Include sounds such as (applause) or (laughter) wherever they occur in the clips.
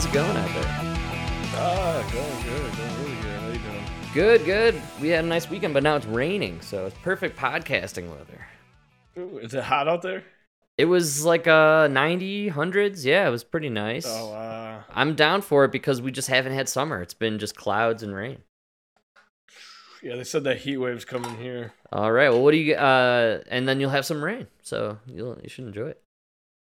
How's it going out there? Ah, going good, going really good. How you doing? Good, good. We had a nice weekend, but now it's raining, so it's perfect podcasting weather. Ooh, is it hot out there? It was like uh 90, hundreds. Yeah, it was pretty nice. Oh, uh, I'm down for it because we just haven't had summer. It's been just clouds and rain. yeah. They said that heat wave's coming here. All right. Well, what do you uh and then you'll have some rain. So you'll you should enjoy it.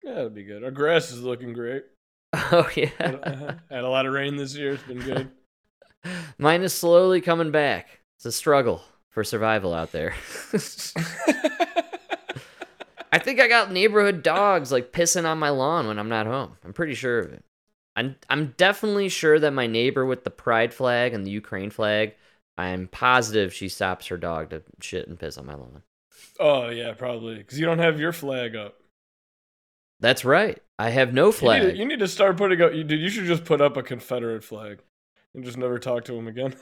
Yeah, it'll be good. Our grass is looking great. (laughs) Oh Had, yeah. Uh, had a lot of rain this year. It's been good. (laughs) Mine is slowly coming back. It's a struggle for survival out there. (laughs) I think I got neighborhood dogs like pissing on my lawn when I'm not home. I'm pretty sure of it. I'm I'm definitely sure that my neighbor with the pride flag and the Ukraine flag, I'm positive she stops her dog to shit and piss on my lawn. oh yeah, probably because you don't have your flag up. That's right. I have no You flag. need, to, you need to start putting up. You, dude, you should just put up a Confederate flag and just never talk to him again.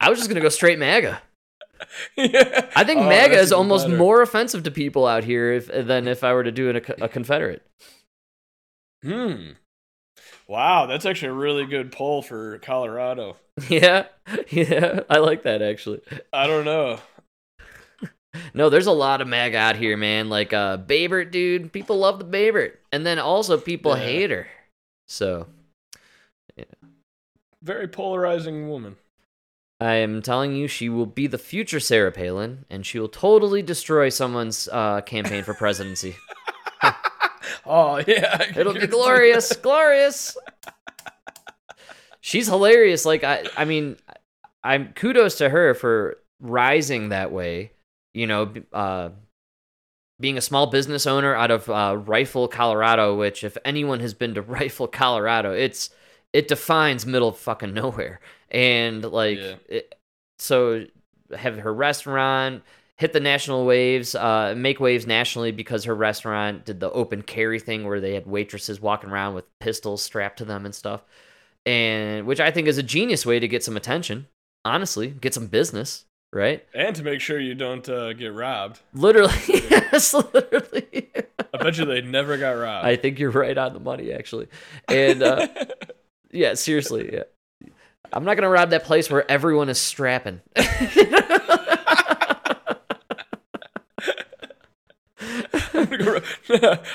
I was just gonna go straight MAGA. (laughs) yeah. I think Oh, MAGA is almost better. more offensive to people out here if, than if I were to do an, a, a Confederate. Hmm. Wow, that's actually a really good poll for Colorado. (laughs) Yeah, (laughs) yeah, I like that actually. I don't know. No, there's a lot of MAGA out here, man. Like uh Boebert, dude. People love the Boebert. And then also people Yeah. hate her. So yeah. Very polarizing woman. I am telling you, she will be the future Sarah Palin, and she will totally destroy someone's uh, campaign for presidency. (laughs) (laughs) Oh yeah, It'll be glorious, (laughs) glorious. She's hilarious. Like I, I mean, I'm kudos to her for rising that way. You know, uh, being a small business owner out of uh, Rifle, Colorado. Which, if anyone has been to (laughs) Rifle, Colorado, it's it defines middle fucking nowhere. And like, Yeah. it, so have her restaurant hit the national waves, uh, make waves nationally because her restaurant did the open carry thing where they had waitresses walking around with pistols strapped to them and stuff, and which I think is a genius way to get some attention. Honestly, get some business, right? And to make sure you don't uh, get robbed. Literally, (laughs) yes, literally. I bet you they never got robbed. I think you're right on the money, actually. And uh, (laughs) yeah, seriously, yeah. I'm not gonna rob that place where everyone is strapping. (laughs) I'm gonna go,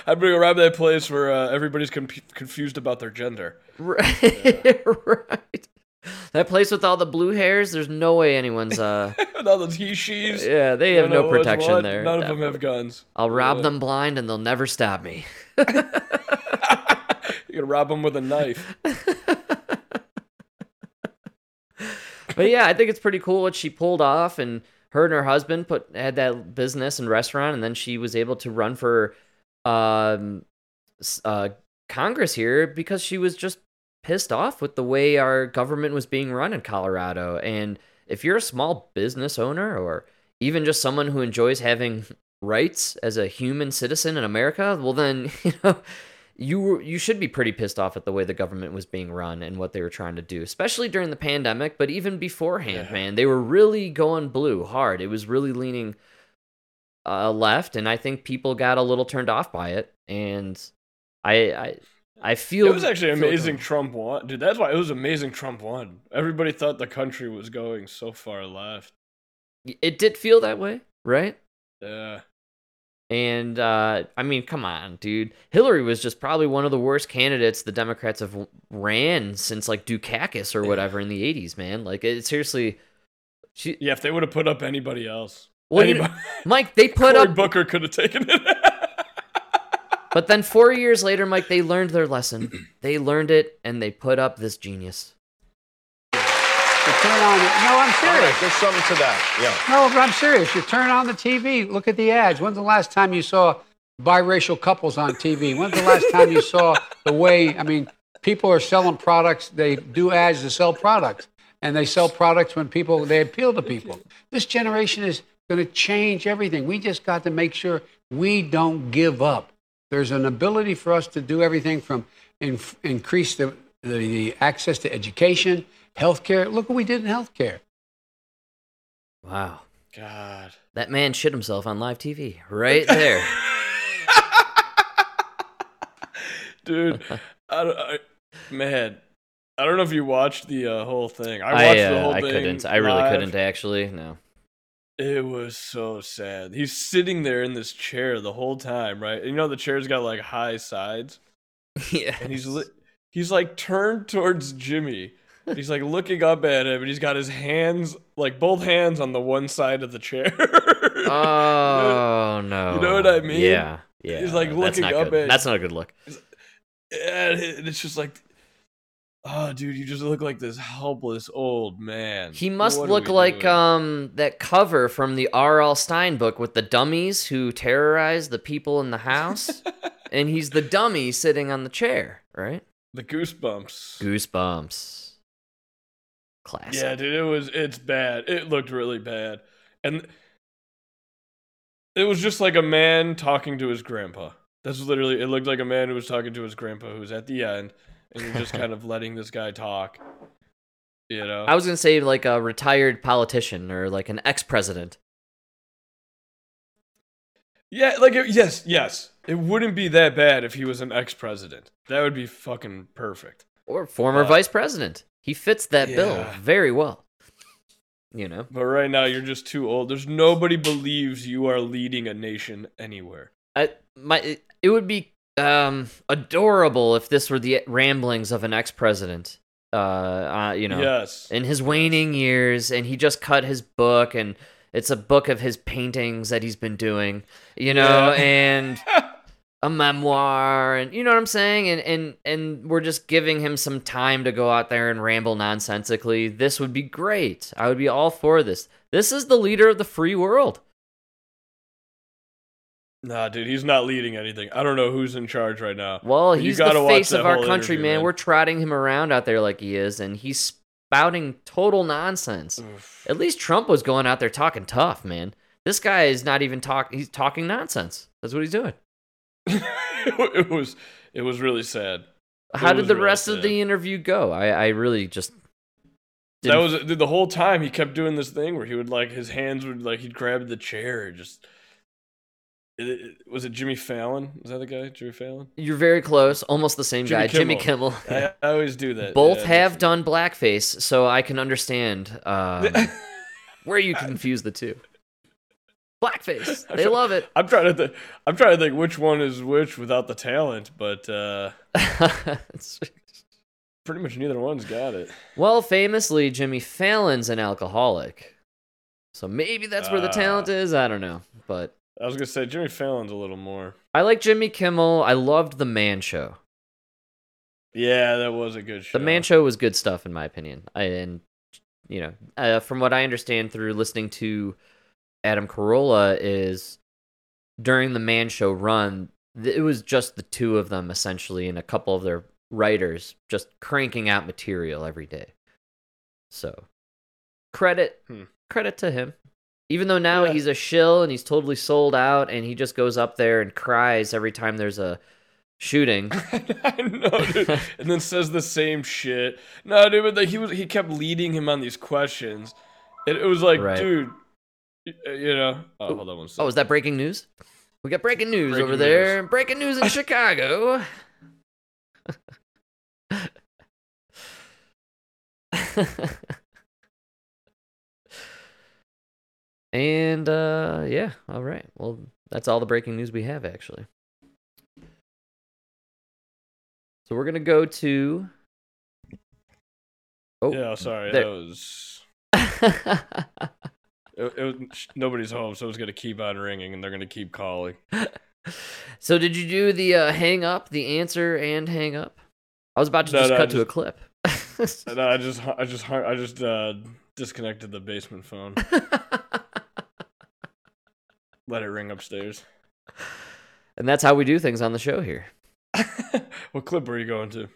I'm gonna go rob that place where uh, everybody's conf- confused about their gender. right, right. (laughs) That place with all the blue hairs. There's no way anyone's. uh (laughs) With all those he she's. Yeah, they have no protection what. there. None of them have guns. I'll rob Yeah. them blind, and they'll never stop me. (laughs) you can rob them with a knife. but yeah, I think it's pretty cool what she pulled off, and her and her husband put had that business and restaurant, and then she was able to run for um, uh, Congress here because she was just pissed off with the way our government was being run in Colorado. And if you're a small business owner or even just someone who enjoys having rights as a human citizen in America, well then, (laughs) you know, you were- you should be pretty pissed off at the way the government was being run and what they were trying to do, especially during the pandemic, but even beforehand, Yeah. man. They were really going blue hard. It was really leaning uh, left, and I think people got a little turned off by it. And I I I feel It was actually amazing. Trump won. Dude, that's why it was amazing Trump won. Everybody thought the country was going so far left. It did feel that way, right? Yeah. And uh, I mean, come on, dude. Hillary was just probably one of the worst candidates the Democrats have ran since like Dukakis or whatever in the '80s, man. Like, it seriously, she. Yeah, if they would have put up anybody else. Well, you know, Mike, they (laughs) put Cory up, Booker could have taken it. But then four years later, Mike, they learned their lesson. (clears throat) They learned it, and they put up this genius. You turn on it. No, I'm serious. right, there's something to that. Yeah. No, but I'm serious. You turn on the TV, look at the ads. When's the last time you saw biracial couples on TV? When's the last time you saw the way, I mean, people are selling products, they do ads to sell products. And they sell products when people, they appeal to people. This generation is going to change everything. We just got to make sure we don't give up. There's an ability for us to do everything from in, increase the, the, the access to education, healthcare. Look what we did in healthcare. Wow, God. that man shit himself on live TV right there. (laughs) dude. (laughs) I, don't- I, man, I don't know if you watched the uh, whole thing. I I, watched uh, the whole I thing. couldn't. I really live. couldn't actually. No. It was so sad. He's sitting there in this chair the whole time, right? And you know the chair's got like high sides, (laughs) yeah. and he's li- he's like turned towards Jimmy. He's like looking up at him, and he's got his hands like both hands on the one side of the chair. (laughs) Oh no. You know what I mean? Yeah. Yeah. He's, like, looking up good. at- That's not a good look. and it's just like, oh, dude, you just look like this helpless old man. He must What look like doing? um that cover from the R.L. Stine book with the dummies who terrorize the people in the house, (laughs) and he's the dummy sitting on the chair, right? the goosebumps. Goosebumps. Classic. Yeah, dude, it was it's bad. It looked really bad. And it was just like a man talking to his grandpa. That's literally it looked like a man who was talking to his grandpa who was at the end and was just kind of letting this guy talk. You know? I was gonna say like a retired politician or like an ex-president. yeah, like it, yes, yes. It wouldn't be that bad if he was an ex-president. That would be fucking perfect. or former Uh, vice president. He fits that bill very well. You know, But right now you're just too old. There's nobody believes you are leading a nation anywhere. I my it, it would be um adorable if this were the ramblings of an ex-president. Uh, uh you know, Yes. in his waning years, and he just cut his book, and it's a book of his paintings that he's been doing. You know, Yeah. (laughs) and a memoir and you know what I'm saying and and and we're just giving him some time to go out there and ramble nonsensically this would be great I would be all for this this is the leader of the free world Nah, dude, he's not leading anything. I don't know who's in charge right now. well he's the face of our country interview, man man. we're trotting him around out there like he is and he's spouting total nonsense Oof. at least Trump was going out there talking tough man this guy is not even talk he's talking nonsense that's what he's doing (laughs) it was it was really sad. how did the really rest of the interview go I I really just That didn't- was the whole time he kept doing this thing where he would like his hands would like he'd grab the chair and just. It, it- was it Jimmy Fallon? Is that the guy, Jimmy Fallon? You're very close, almost the same Jimmy guy, Jimmy Kimmel. I, I (laughs) always do that. Both yeah, have done blackface, so I can understand um, where you confuse the two. Blackface, (laughs) they love it. I'm trying to think. I'm trying to think which one is which without the talent, but uh (laughs) pretty much neither one's got it. well, famously, Jimmy Fallon's an alcoholic, so maybe that's where the Ah. talent is. I don't know, but I was gonna say Jimmy Fallon's a little more. I like Jimmy Kimmel. I loved the Man Show. Yeah, that was a good show. The Man Show was good stuff, in my opinion. I, and you know, uh, from what I understand through listening to Adam Carolla, is during the Man Show run, it was just the two of them essentially, and a couple of their writers just cranking out material every day. So, credit Hmm. credit to him. Even though now Yeah. he's a shill and he's totally sold out, and he just goes up there and cries every time there's a shooting. (laughs) I know, dude. and then says the same shit. No, dude, but like, he was he kept leading him on these questions. It, it was like, Right. dude, uh, you know. Oh, hold on one second. Oh, is that breaking news? We got breaking news Breaking over there. Breaking news in (laughs) Chicago. (laughs) and uh yeah, all right. Well, that's all the breaking news we have actually. So we're going to go to Oh. yeah, sorry, there- that was. (laughs) It, it was nobody's home, so it's gonna keep on ringing, and they're gonna keep calling. (laughs) so did you do the uh, hang up, the answer and hang up? I was about to No, just no, cut to a clip. No, I (laughs) just, I just, I just uh, disconnected the basement phone. Let it ring upstairs. and that's how we do things on the show here. (laughs) what clip were you going to?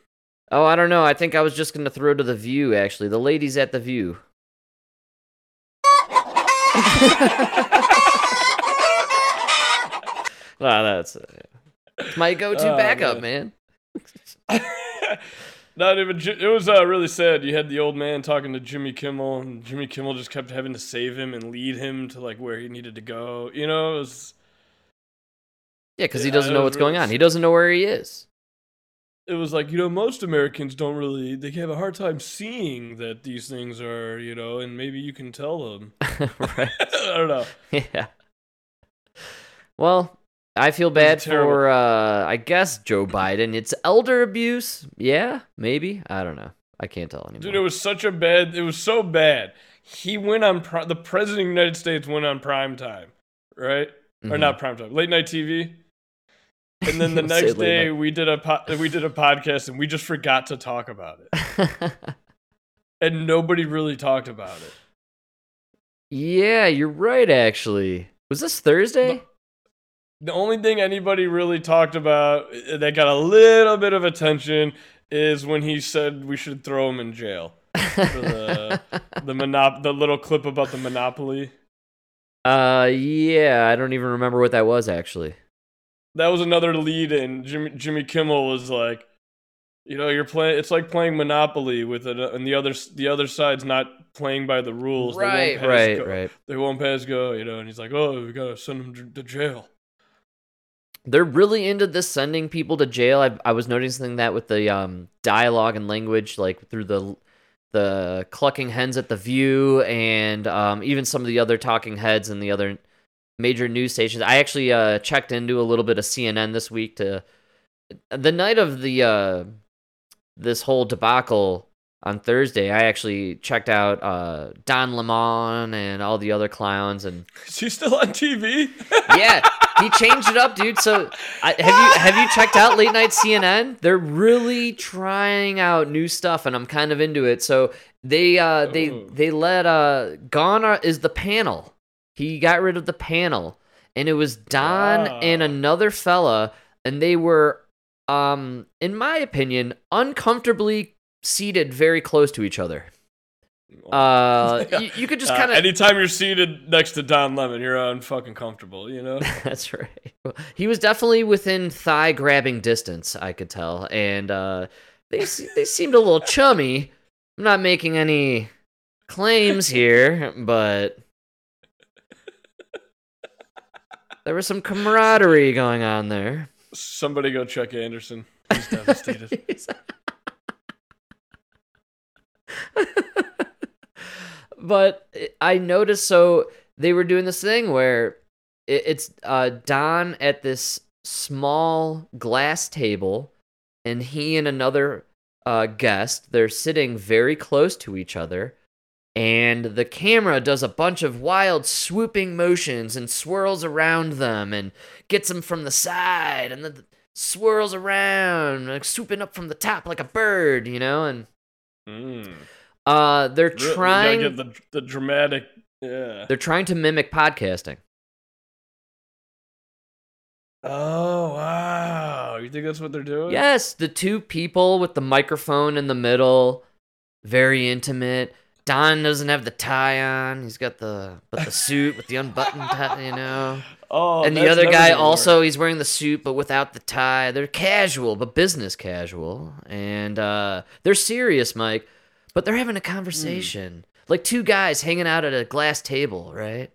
Oh, I don't know. I think I was just going to throw to the view, actually. The ladies at the view. Wow, (laughs) that's uh, my go-to Oh, backup, man. (laughs) Not even. It was uh, really sad. You had the old man talking to Jimmy Kimmel, and Jimmy Kimmel just kept having to save him and lead him to like where he needed to go. You know, it was. Yeah, because he doesn't know what's going on. He doesn't know where he is. it was like you know most Americans don't really they have a hard time seeing that these things are you know and maybe you can tell them. (laughs) right. (laughs) I don't know. (laughs) Yeah. Well, I feel bad for uh I guess Joe Biden. It's elder abuse. Yeah, maybe. I don't know. I can't tell anymore. Dude, it was such a bad. It was so bad. He went on. The president of the United States went on prime time, right? Or Mhm. not prime time, late night TV. And then (laughs) the next day night. we did a po- we did a podcast and we just forgot to talk about it, (laughs) and nobody really talked about it. yeah, you're right actually. Was this Thursday? The only thing anybody really talked about uh, that got a little bit of attention is when he said we should throw him in jail. For the (laughs) the monop- the little clip about the monopoly. uh yeah, I don't even remember what that was actually. that was another lead in Jimmy Jimmy Kimmel was like you know you're playing it's like playing Monopoly with it and the other the other side's not playing by the rules They won't Right, right, go. right. they won't pass go you know and he's like oh we gotta send him to jail They're really into this sending people to jail. I, I was noticing that with the um, dialogue and language, like through the the clucking hens at the View, and um, even some of the other talking heads and the other major news stations. I actually uh, checked into a little bit of CNN this week to the night of the uh, this whole debacle on Thursday. I actually checked out uh, Don Lemon and all the other clowns and (laughs) is he still on TV (laughs) yeah, he changed it up, dude. So, I, have you have you checked out late night CNN? They're really trying out new stuff, and I'm kind of into it. So they uh they Oh. they let uh Gone is the panel. He got rid of the panel, and it was Don Wow. and another fella, and they were um in my opinion uncomfortably seated very close to each other. Uh, you, you could just Uh, kind of anytime you're seated next to Don Lemon you're unfucking comfortable you know (laughs) That's right. He was definitely within thigh grabbing distance, I could tell, and uh, they they seemed a little chummy. I'm not making any claims here, but there was some camaraderie going on there. somebody go check Anderson he's devastated (laughs) (laughs) but I noticed so they were doing this thing where it, it's uh, Don at this small glass table, and he and another uh, guest they're sitting very close to each other, and the camera does a bunch of wild swooping motions and swirls around them and gets them from the side and then swirls around, like swooping up from the top like a bird, you know, and mm. uh, they're trying. get the, the dramatic yeah They're trying to mimic podcasting. oh wow you think that's what they're doing Yes, the two people with the microphone in the middle, very intimate. Don doesn't have the tie on. He's got the but the suit with the unbuttoned tie, you know. (laughs) Oh, and the other guy gonna work. also he's wearing the suit but without the tie. They're casual, but business casual. And uh they're serious, Mike, but they're having a conversation. Like two guys hanging out at a glass table, right?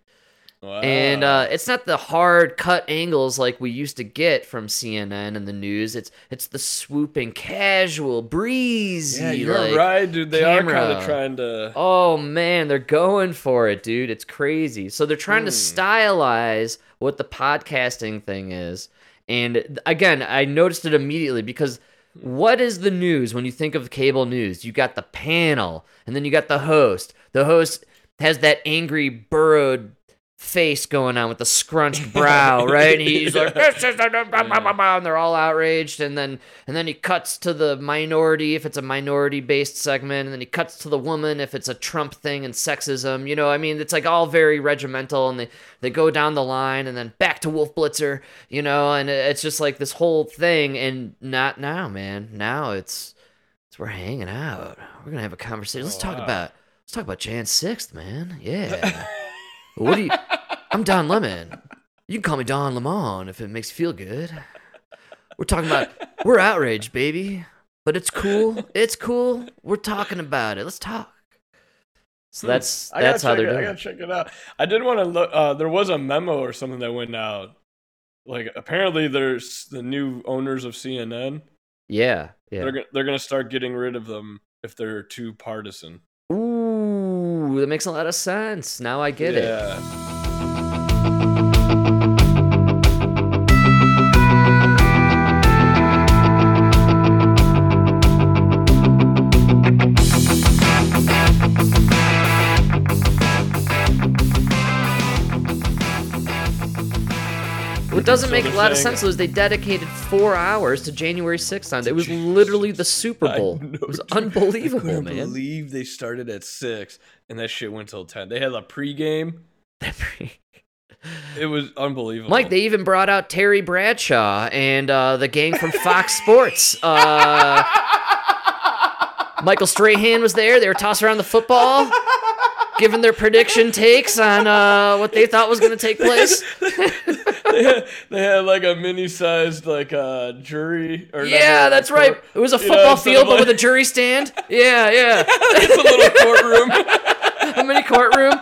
And uh, it's not the hard cut angles like we used to get from CNN and the news. It's it's the swooping, casual, breezy. yeah, you're like, right, dude. They are kind of trying to. Oh man, they're going for it, dude. It's crazy. So they're trying to Hmm. stylize what the podcasting thing is. And again, I noticed it immediately because what is the news when you think of cable news? You got the panel, and then you got the host. The host has that angry, burrowed face going on with the scrunched (laughs) brow, right? And he's like, "This is a- blah, blah, blah, blah," and they're all outraged. And then and then he cuts to the minority if it's a minority based segment, and then he cuts to the woman if it's a Trump thing and sexism. You know, I mean, it's like all very regimental, and they they go down the line, and then back to Wolf Blitzer, you know, and it's just like this whole thing. And not now, man. Now it's it's we're hanging out. We're gonna have a conversation. Let's Oh, talk wow. about let's talk about Jan sixth, man. Yeah. (laughs) What do you? I'm Don Lemon. You can call me Don Lemon if it makes you feel good. We're talking about we're outraged, baby, but it's cool. It's cool. We're talking about it. Let's talk. So that's Hmm. Gotta that's how they're it, doing. I gotta check it out. I did want to look. Uh, there was a memo or something that went out. Like apparently, there's the new owners of CNN Yeah, yeah. They're they're gonna start getting rid of them if they're too partisan. Ooh, that makes a lot of sense. Now I get it. Doesn't make a lot of sense is they dedicated four hours to January 6th on it. It was literally the Super Bowl. know, It was. I unbelievable, couldn't man. believe they started at six and that shit went till ten. They had a pregame. (laughs) It was unbelievable. Mike, they even brought out Terry Bradshaw and uh, the gang from Fox Sports. (laughs) Uh, Michael Strahan was there. They were tossing around the football, giving their prediction takes on uh, what they thought was going to take (laughs) place. They, had, they had like a mini-sized like uh, jury. Or Yeah, that's court- right. It was a you know, football field, of, but with a jury stand. Yeah, yeah. (laughs) it's a little courtroom. (laughs) a mini courtroom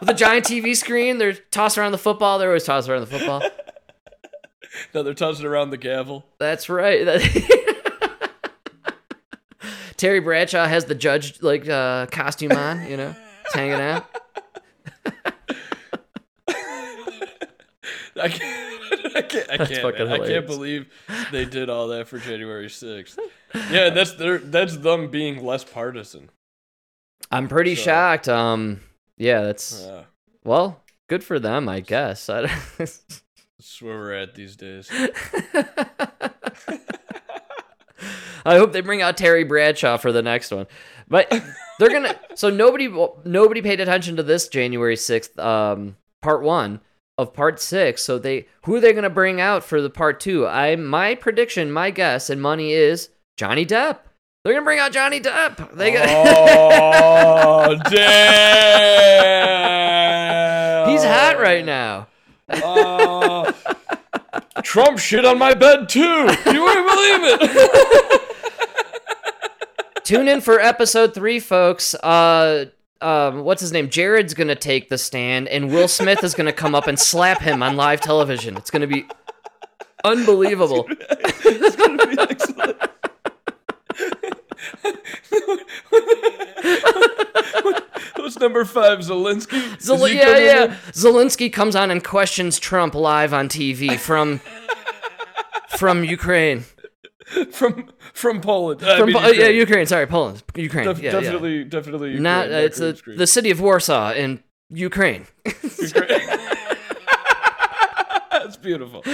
with a giant TV screen. They're tossing around the football. They're always tossing around the football. (laughs) no, they're tossing around the gavel. That's right. Terry Bradshaw has the judge like uh, costume on. You know, he's hanging out. (laughs) I can't. I can't. I can't, fucking. I can't believe they did all that for January 6th. Yeah, that's their. That's them being less partisan. I'm pretty So- shocked. Um, yeah, that's Yeah, well, good for them, I guess. That's where we're at these days. (laughs) I hope they bring out Terry Bradshaw for the next one. But they're gonna. (laughs) So nobody, nobody paid attention to this January sixth, um, part one of part six. So they, who are they gonna bring out for the part two? I, my prediction, my guess, and money is Johnny Depp. They're gonna bring out Johnny Depp. They got. Oh (laughs) damn! He's hot right now. Oh. Trump shit on my bed too. You wouldn't believe it. (laughs) Tune in for episode three, folks. Uh, um, what's his name? Jared's gonna take the stand, and Will Smith is gonna come up and slap him on live television. It's gonna be unbelievable. it's gonna be excellent. What's number five? Zelensky. Zel- yeah, yeah. Zelensky comes on and questions Trump live on TV from from Ukraine. In? (laughs) from from Poland. I From mean, Po- yeah, Ukraine. Ukraine. Sorry, Poland. Ukraine. Def- yeah, yeah. definitely, definitely. Ukraine, Not. Uh, it's a, the city of Warsaw in Ukraine. Ukraine. (laughs) That's beautiful. (laughs)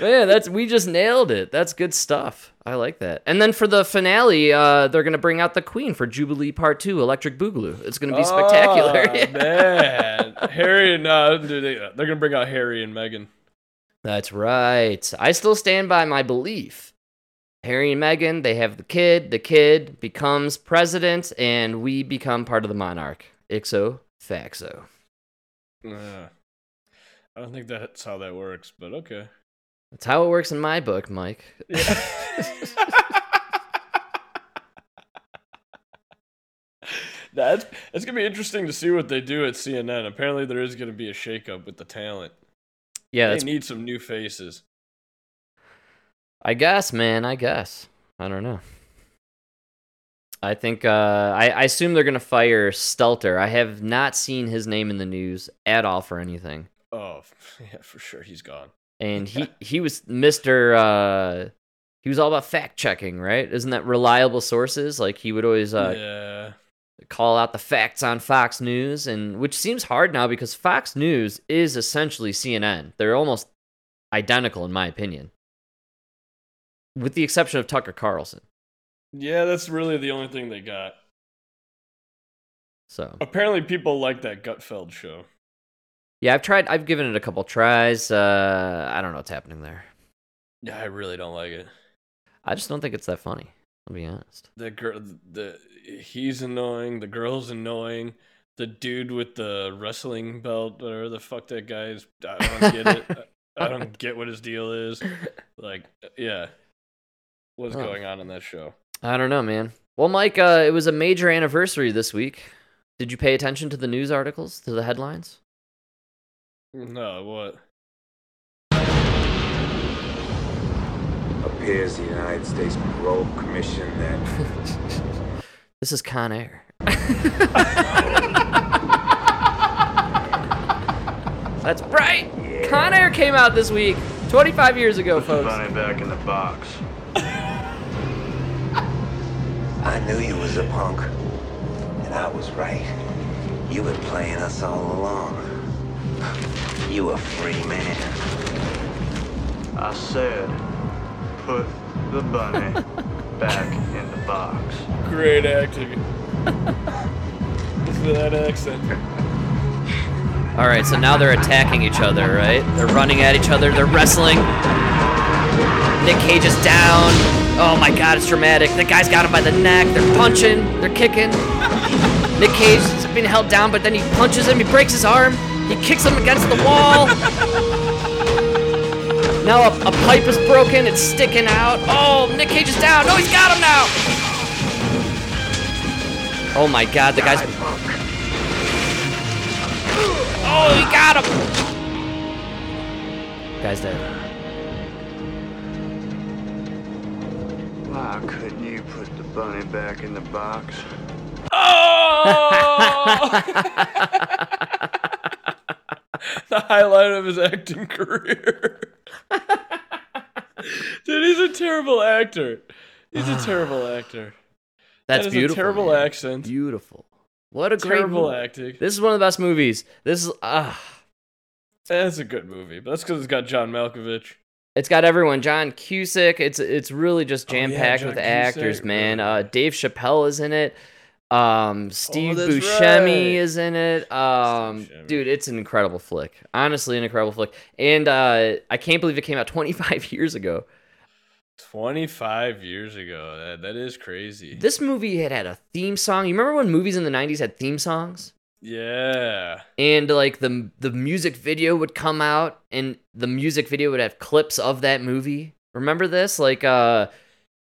Man, that's we just nailed it. That's good stuff. I like that. And then for the finale, uh, they're gonna bring out the Queen for Jubilee Part Two, Electric Boogaloo. It's gonna be spectacular. Oh, man, Harry and uh, they, they're gonna bring out Harry and Meghan. That's right. I still stand by my belief. Harry and Meghan, they have the kid. The kid becomes president, and we become part of the monarch. Ixo faxo. Uh, I don't think that's how that works, but okay. That's how it works in my book, Mike. (laughs) That's it's gonna be interesting to see what they do at CNN. Apparently, there is gonna be a shakeup with the talent. Yeah, they need some new faces. I guess, man. I guess. I don't know. I think. Uh, I, I assume they're gonna fire Stelter. I have not seen his name in the news at all for anything. Oh, (laughs) yeah, for sure, he's gone. and he (laughs) he was Mister. Uh, he was all about fact checking, right? Isn't that reliable sources? Like he would always uh, yeah, call out the facts on Fox News, and which seems hard now because Fox News is essentially CNN. They're almost identical, in my opinion, with the exception of Tucker Carlson. yeah, that's really the only thing they got. So Apparently, people like that Gutfeld show. yeah, I've tried. I've given it a couple tries. Uh, I don't know what's happening there. Yeah, I really don't like it. I just don't think it's that funny. I'll be honest. The girl, the he's annoying. The girl's annoying. The dude with the wrestling belt, whatever the fuck that guy is, I don't get it. (laughs) I don't get what his deal is. Like, yeah, what's going on in that show? I don't know, man. Well, Mike, uh, it was a major anniversary this week. Did you pay attention to the news articles, to the headlines? No, what? Appears the United States Parole Commission that (laughs) This is Con Air. (laughs) That's right. Con Air came out this week, 25 years ago, folks. Bunny back in the box. (laughs) I knew you was a punk. And I was right. You been playing us all along. You a free man. I said, put the bunny (laughs) back in the box. Great acting. Listen to that accent. All right, so now they're attacking each other, right? They're running at each other. They're wrestling. Nick Cage is down. Oh my God, it's dramatic. The guy's got him by the neck. They're punching. They're kicking. Nick Cage is being held down, but then he punches him. He breaks his arm. He kicks him against the wall. Now a, a pipe is broken. It's sticking out. Oh, Nick Cage is down. No, he's got him now. Oh my God, the guy's. Oh, he got him. Guy's dead. Why couldn't you put the bunny back in the box? Oh! (laughs) (laughs) the highlight of his acting career. Dude, he's a terrible actor. He's a (sighs) terrible actor. That's That is beautiful. A terrible man. accent. Beautiful. What a great Terrible movie. acting. This is one of the best movies. This is ah. That's a good movie, but that's because it's got John Malkovich. It's got everyone. John Cusack. It's it's really just Oh, jam packed John with actors, man. right. Uh, Dave Chappelle is in it. Um, Steve that's Buscemi right. is in it. Um, dude, it's an incredible flick. Honestly, an incredible flick. And uh, I can't believe it came out (laughs) 25 years ago. 25 years ago. That, that is crazy. This movie had had a theme song. You remember when movies in the 90s had theme songs? Yeah. and like the the music video would come out and the music video would have clips of that movie remember this like uh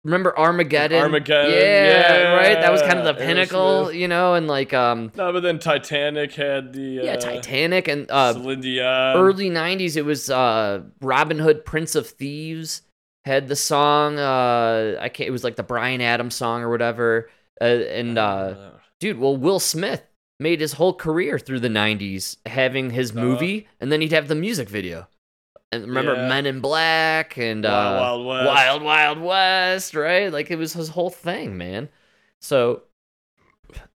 remember armageddon Armageddon, yeah, right that was kind of the pinnacle you know and like um No, but then Titanic had the. Uh, yeah titanic and uh Celine Dion. early 90s it was uh robin hood prince of thieves had the song uh i can't it was like the bryan adams song or whatever uh, and uh dude well will smith made his whole career through the 90s having his movie and then he'd have the music video. And remember Yeah. men in black and uh, Wild Wild West. wild wild west right? Like it was his whole thing man. So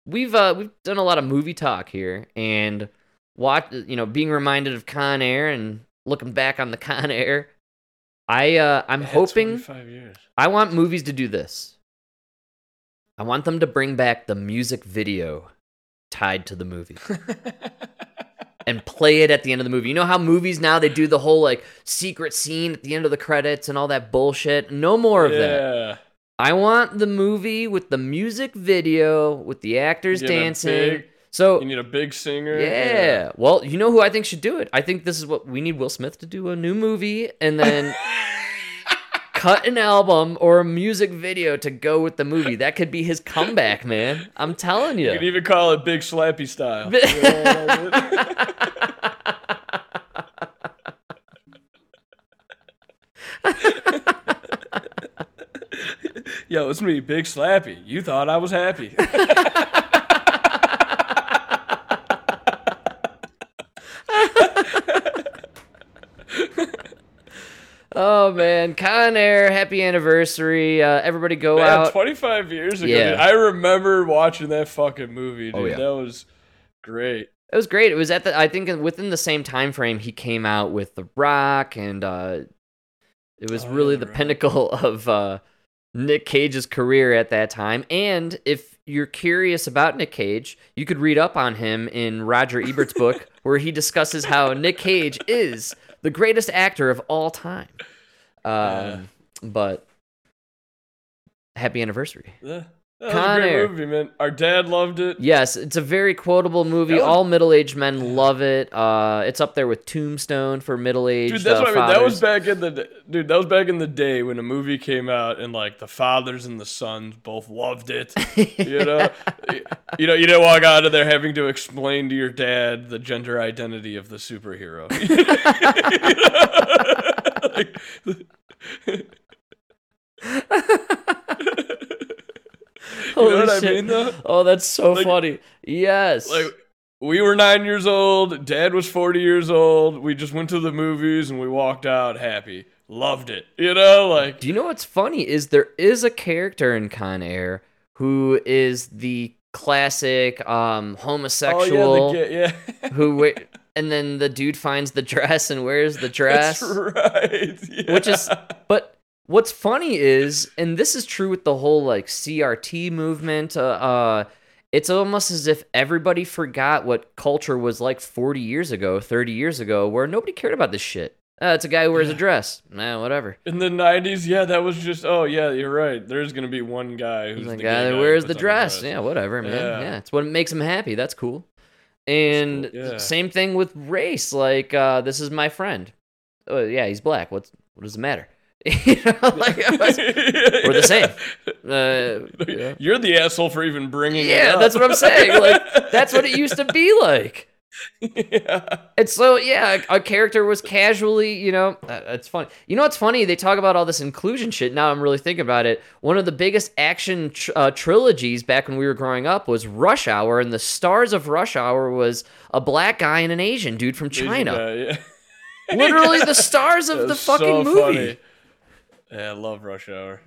we've uh we've done a lot of movie talk here and watch you know being reminded of con air and looking back on the (laughs) con air i uh i'm Yeah, hoping 25 years. I want movies to do this. I want them to bring back the music video tied to the movie (laughs) and play it at the end of the movie. You know how movies now they do the whole like secret scene at the end of the credits and all that bullshit? No more of that. I want the movie with the music video with the actors get dancing. So You need a big singer. yeah. Well, you know who I think should do it? I think this is what we need Will Smith to do a new movie and then (laughs) cut an album or a music video to go with the movie. That could be his comeback, man. I'm telling You You can even call it Big Slappy style. Bi- (laughs) You know what I mean? (laughs) Yo, it's me, Big Slappy. You thought I was happy. Oh man, Con Air, happy anniversary. Uh, everybody go Man, out. 25 years ago, Yeah. dude, I remember watching that fucking movie, dude. Oh, yeah. That was great. It was great. It was at the I think within the same time frame he came out with The Rock and uh it was Oh, yeah, really The the pinnacle (laughs) of uh Nick Cage's career at that time. And if you're curious about Nick Cage, you could read up on him in Roger Ebert's book (laughs) where he discusses how Nick Cage is the greatest actor of all time. Um Yeah. but happy anniversary. Yeah. That was a great movie, man. Our dad loved it. Yes, it's a very quotable movie. Was- All middle-aged men love it. Uh, it's up there with Tombstone for middle-aged Dude, that's uh, what I mean. That was back in the dude. That was back in the day when a movie came out and like the fathers and the sons both loved it. (laughs) You know, you know, you didn't walk out of there having to explain to your dad the gender identity of the superhero. (laughs) Like, You know Holy what I mean, though? Oh, that's so Like- funny. Yes. Like we were nine years old. Dad was forty years old. We just went to the movies and we walked out happy. Loved it. You know, like Do you know what's funny is there is a character in Con Air who is the classic um homosexual oh yeah, the, yeah. (laughs) who and then the dude finds the dress and wears the (laughs) dress That's right. (laughs) which is but what's funny is and this is true with the whole like crt movement uh, uh it's almost as if everybody forgot what culture was like 40 years ago 30 years ago where nobody cared about this shit uh, it's a guy who wears a dress nah whatever in the nineties. Yeah, that was just. Oh yeah, you're right. There's gonna be one guy who's He's the the guy that who wears puts the dress. Yeah, whatever, man. Yeah. Yeah. it's what makes him happy. That's cool. And cool, yeah. same thing with race. Like, uh, this is my friend. Oh, yeah, he's black. What's what does it matter? (laughs) you know, like, (laughs) we're the same. (laughs) Uh, yeah. You're the asshole for even bringing it yeah, that's what I'm saying. Like, that's what it used to be like. yeah. And so, yeah, a, a character was casually, you know, uh, it's funny. You know what's funny? They talk about all this inclusion shit. Now I'm really thinking about it. One of the biggest action tr- uh, trilogies back when we were growing up was Rush Hour, and the stars of Rush Hour was a black guy and an Asian dude from China. guy, yeah. Literally the stars of the fucking so movie. funny. Yeah, I love Rush Hour.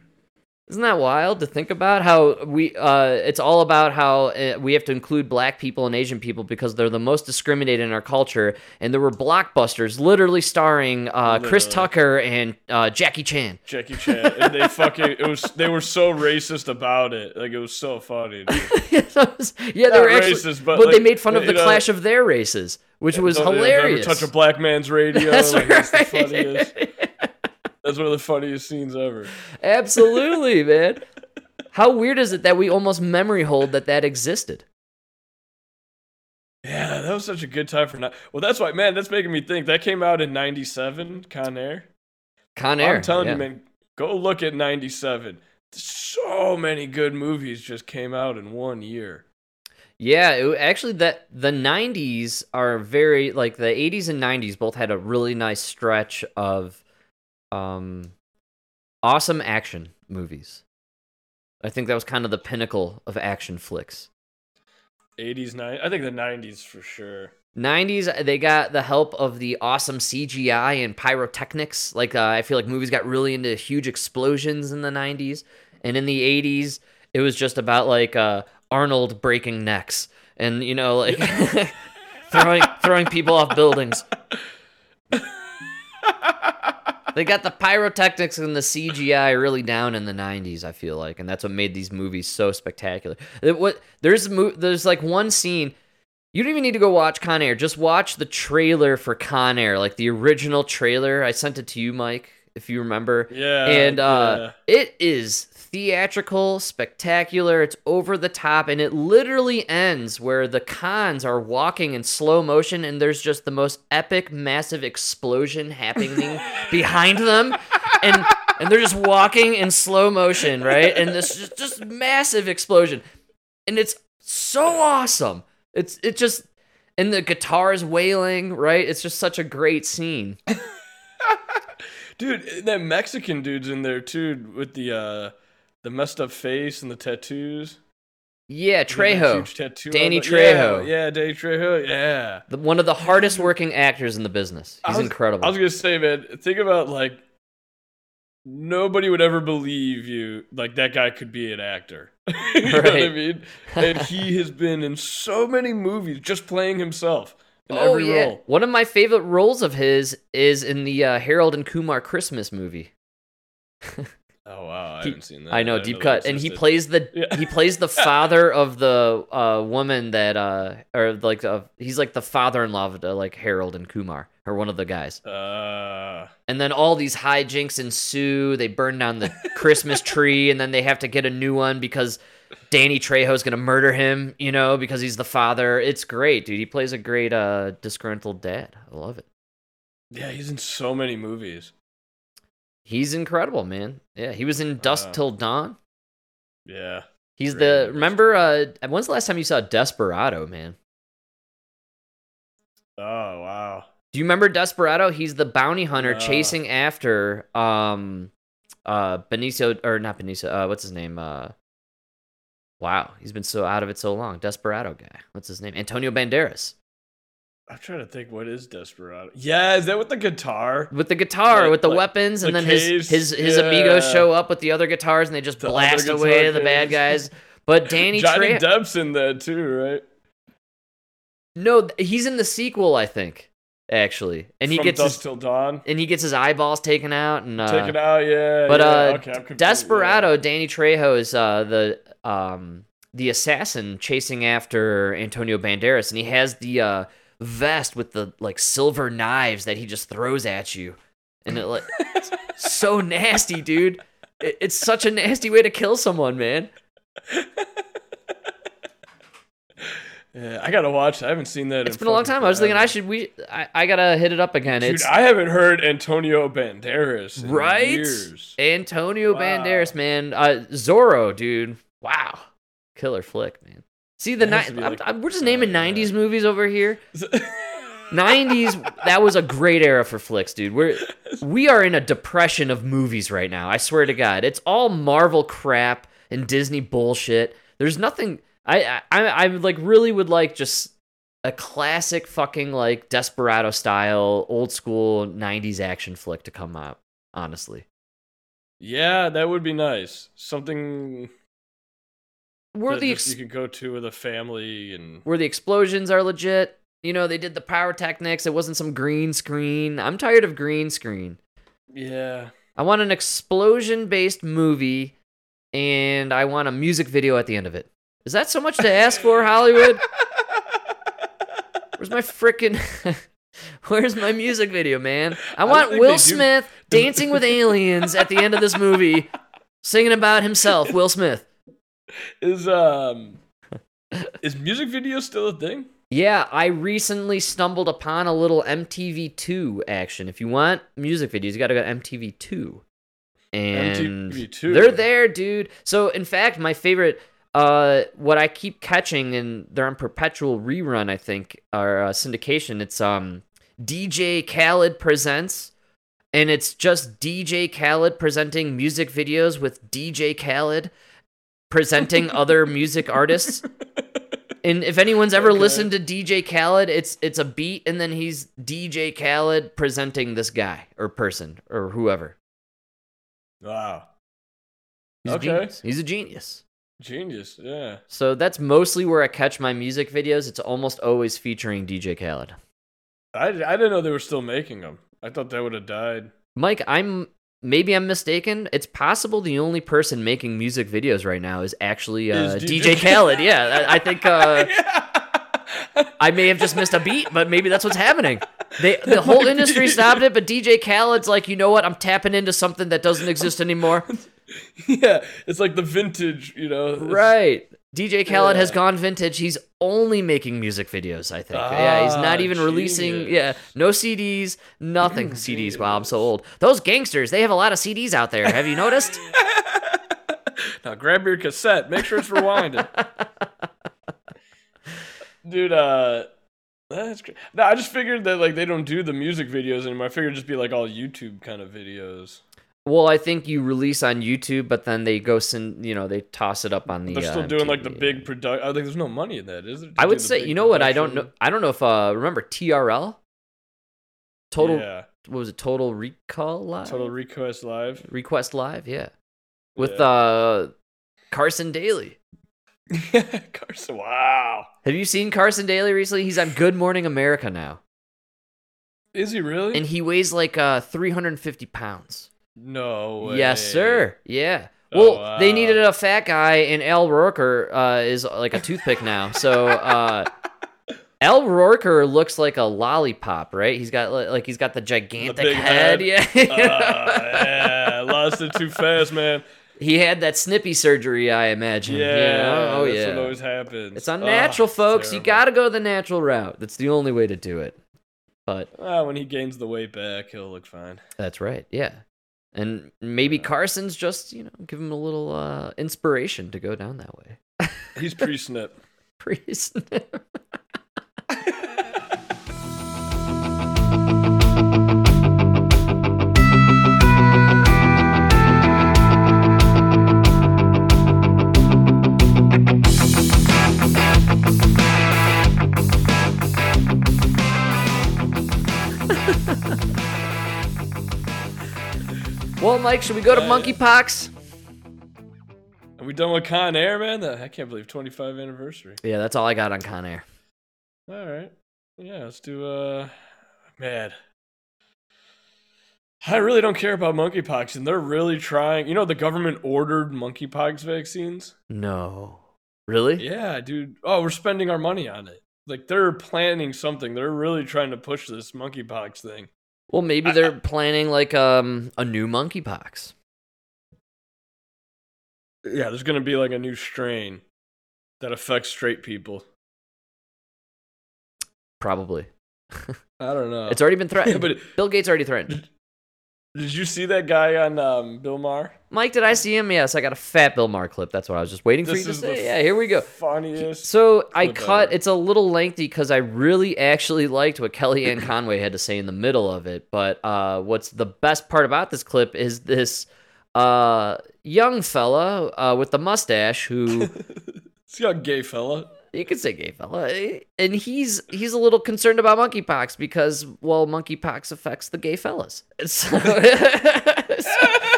Isn't that wild to think about how we uh it's all about how uh, we have to include black people and Asian people because they're the most discriminated in our culture and there were blockbusters literally starring uh Chris Tucker and uh Jackie Chan. Jackie Chan, and they (laughs) fucking it was they were so racist about it. Like it was so funny. (laughs) Yeah, they Not were actually racist, but, they like, made fun of the know- clash of their races, which was Don't- yeah, don't hilarious. touch a black man's radio. That's like, right. (laughs) That's one of the funniest scenes ever. Absolutely, man. How weird is it that we almost memory hold that that existed? Yeah, that was such a good time for not. Well, that's why, man. That's making me think. That came out in '97, Con Air. Con Air. I'm telling yeah. you, man. Go look at '97. So many good movies just came out in one year. Yeah, it, actually, that the '90s are very like the '80s and '90s both had a really nice stretch of um awesome action movies. I think that was kind of the pinnacle of action flicks. '80s, '90s. I think the '90s for sure. 90s they got the help of the awesome cgi and pyrotechnics like uh, i feel like movies got really into huge explosions in the 90s and in the 80s it was just about like uh, arnold breaking necks and you know like (laughs) throwing throwing people off buildings (laughs) they got the pyrotechnics and the CGI really down in the 90s, I feel like, and that's what made these movies so spectacular. It- what there's there's like one scene you don't even need to go watch Con Air. Just watch the trailer for Con Air, like the original trailer. I sent it to you, Mike, if you remember. Yeah, And uh, it is theatrical, spectacular. It's over the top, and it literally ends where the cons are walking in slow motion, and there's just the most epic, massive explosion happening (laughs) behind them, and and they're just walking in slow motion, right? And this just, just massive explosion, and it's so awesome. It's it just and the guitars wailing, right? It's just such a great scene. (laughs) dude, that Mexican dude's in there too with the uh the messed up face and the tattoos. Yeah, He's got that Trejo. tattoo Danny Trejo. Yeah, yeah, Danny Trejo. Yeah. The, one of the hardest working actors in the business. I He's was- incredible. I was gonna say, man, think about like nobody would ever believe you like that guy could be an actor. (laughs) you know what I mean? And he (laughs) has been in so many movies just playing himself in oh every yeah, role. one of my favorite roles of his is in the uh, Harold and Kumar Christmas movie. (laughs) Oh wow, I He- haven't seen that. I know, didn't deep that cut, and he plays the Yeah. he plays the (laughs) father of the uh, woman that uh or like uh, he's like the father-in-law of uh, like Harold and Kumar or one of the guys. Uh, And then all these hijinks ensue. They burn down the (laughs) Christmas tree, and then they have to get a new one because Danny Trejo's gonna murder him. You know, because he's the father. It's great, dude. He plays a great uh, disgruntled dad. I love it. yeah, he's in so many movies. He's incredible, man. Yeah, he was in Dusk Wow. Till Dawn. Yeah. He's the remember. Uh, when's the last time you saw Desperado, man? Oh wow. Do you remember Desperado? He's the bounty hunter No. chasing after um uh Benicio or not Benicio, uh what's his name? Uh Wow, he's been so out of it so long. Desperado guy. What's his name? Antonio Banderas. I'm trying to think what is Desperado. Yeah, is that with the guitar? With the guitar, Like- with the like weapons, and then his caves? his his amigos Yeah. show up with the other guitars and they just The blast away the bad guys. But (laughs) Danny Johnny Depp's in that too, right? No, he's in the sequel, I think, actually. And he From gets Dusk his, Till Dawn. and he gets his eyeballs taken out and uh, Take it out, yeah. But yeah. uh, okay, confused, Desperado, yeah. Danny Trejo is uh, the um, the assassin chasing after Antonio Banderas, and he has the uh, vest with the like silver knives that he just throws at you, and it like (laughs) so nasty, dude. It, it's such a nasty way to kill someone, man. Yeah, I gotta watch. I haven't seen that. It's in been a long time. I was thinking I should we I, I gotta hit it up again. Dude, it's I haven't heard Antonio Banderas in right, years. Antonio Wow. Banderas, man. Uh, Zorro, dude. Wow, killer flick, man. See the night. like- we're just naming uh, yeah. '90s movies over here. (laughs) '90s. That was a great era for flicks, dude. We're (laughs) we are in a depression of movies right now. I swear to God, it's all Marvel crap and Disney bullshit. There's nothing. I I I like really would like just a classic fucking like Desperado style old school '90s action flick to come out. Honestly, yeah, that would be nice. Something where that the ex- you can go to with a family and where the explosions are legit. You know, they did the pyrotechnics. It wasn't some green screen. I'm tired of green screen. yeah. I want an explosion based movie and I want a music video at the end of it. Is that so much to ask for, (laughs) Hollywood? Where's my frickin' (laughs) Where's my music video, man? I want think Will they do- Smith dancing with (laughs) aliens at the end of this movie, singing about himself, Will Smith. Is um is music video still a thing? Yeah, I recently stumbled upon a little MTV2 action. If you want music videos, you got to go to MTV2. And MTV2. they're there, dude. So, in fact, my favorite, uh, what I keep catching, and they're on perpetual rerun, I think, or uh, syndication. It's um, DJ Khaled presents, and it's just DJ Khaled presenting music videos with DJ Khaled presenting (laughs) other music artists. And if anyone's ever Okay. listened to DJ Khaled, it's it's a beat, and then he's DJ Khaled presenting this guy or person or whoever. Wow. He's Okay. a genius. He's a genius. Genius, yeah. So that's mostly where I catch my music videos. It's almost always featuring DJ Khaled. I, I didn't know they were still making them. I thought that would have died. Mike, I'm maybe I'm mistaken. It's possible the only person making music videos right now is actually uh, Is DJ, DJ Khaled. Yeah, I, I think uh, (laughs) I may have just missed a beat, but maybe that's what's happening. They, the (laughs) whole industry be. stopped it, but DJ Khaled's like, you know what? I'm tapping into something that doesn't exist anymore. (laughs) yeah, it's like the vintage, you know. Right. DJ Khaled has gone vintage. He's only making music videos, I think. yeah, he's not Ah, even releasing yeah, no CDs, nothing CDs. Wow, I'm so old. Those gangsters, they have a lot of CDs out there. Have you noticed? (laughs) Now grab your cassette. Make sure it's rewinded. (laughs) Dude, uh that's great. No, I just figured that like they don't do the music videos anymore. I figured it'd just be like all YouTube kind of videos. Well, I think you release on YouTube, but then they go send, you know, they toss it up on the They're still uh, doing like the big production. I think there's no money in that, is to I would say, you know what? I don't know. I don't know if uh remember TRL? Total Yeah. what was it? Total Recall Live? Total Request Live. Request Live, yeah. With Yeah. uh Carson Daly. (laughs) Carson. Wow. Have you seen Carson Daly recently? He's on Good Morning America now. Is he really? And he weighs like uh 350 pounds. No way. Yes, sir. Yeah. Oh, Well, they needed a fat guy, and Al Roker uh, is like a toothpick now. So uh, (laughs) Al Roker looks like a lollipop, right? He's got like he's got the gigantic big head. head. (laughs) Yeah. Ah, yeah, lost it too fast, man. he had that snippy surgery, I imagine. Yeah, you know? Oh that's yeah. what always happens. It's unnatural, Ah, folks. You got to go the natural route. That's the only way to do it. But Ah, when he gains the weight back, he'll look fine. That's right. Yeah. And maybe Carson's just, you know, give him a little uh, inspiration to go down that way. He's pre-snip. (laughs) Priest. Well, Mike, should we go to monkeypox? Are we done with Con Air, man? I can't believe 25 anniversary. Yeah, that's all I got on Con Air. All right. Yeah, let's do uh man. I really don't care about monkeypox, and they're really trying. You know, the government ordered monkeypox vaccines. No. Really? Yeah, dude. Oh, we're spending our money on it. Like they're planning something. They're really trying to push this monkeypox thing. Well, maybe they're planning like um a new monkeypox. Yeah, there's gonna be like a new strain that affects straight people. Probably. (laughs) I don't know. It's already been threatened. (laughs) but Bill Gates already threatened. Did you see that guy on um, Bill Maher? Mike, did I see him? Yes, I got a fat Bill Maher clip. That's what I was just waiting for This you to say. Yeah, here we go. Funniest. So I cut. ever. It's a little lengthy because I really actually liked what Kellyanne (clears throat) Conway had to say in the middle of it. But uh, what's the best part about this clip is this uh, young fella uh, with the mustache who (laughs) See how gay fella. You could say gay fella, and he's he's a little concerned about monkeypox because well, monkeypox affects the gay fellas. (laughs) So,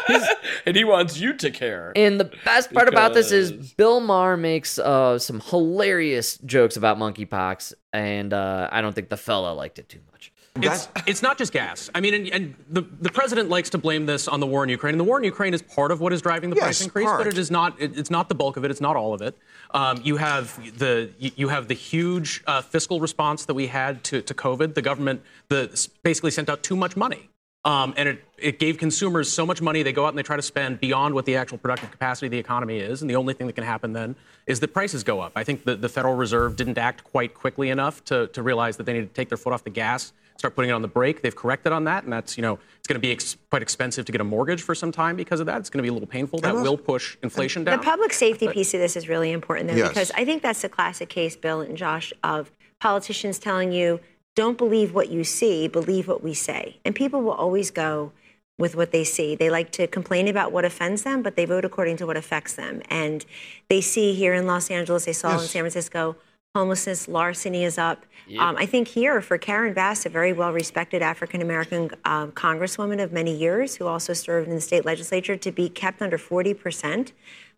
(laughs) and he wants you to care. And the best part about this is Bill Maher makes uh, some hilarious jokes about monkeypox, and uh, I don't think the fella liked it too much. It's, it's not just gas. I mean, and, and the, the president likes to blame this on the war in Ukraine. And the war in Ukraine is part of what is driving the price increase, part. but it is not. It, it's not the bulk of it. It's not all of it. Um, you have the you have the huge uh, fiscal response that we had to, to COVID. The government the basically sent out too much money. Um, and it, it gave consumers so much money, they go out and they try to spend beyond what the actual productive capacity of the economy is. And the only thing that can happen then is that prices go up. I think the, the Federal Reserve didn't act quite quickly enough to, to realize that they need to take their foot off the gas, start putting it on the brake. They've corrected on that. And that's, you know, it's going to be ex- quite expensive to get a mortgage for some time because of that. It's going to be a little painful. That will push inflation down. The public safety piece of this is really important, though, Yes. because I think that's the classic case, Bill and Josh, of politicians telling you, don't believe what you see, believe what we say. And people will always go with what they see. They like to complain about what offends them, but they vote according to what affects them. And they see here in Los Angeles, they saw in San Francisco, homelessness, larceny is up. Um, I think here for Karen Bass, a very well respected African American um, congresswoman of many years who also served in the state legislature, to be kept under 40%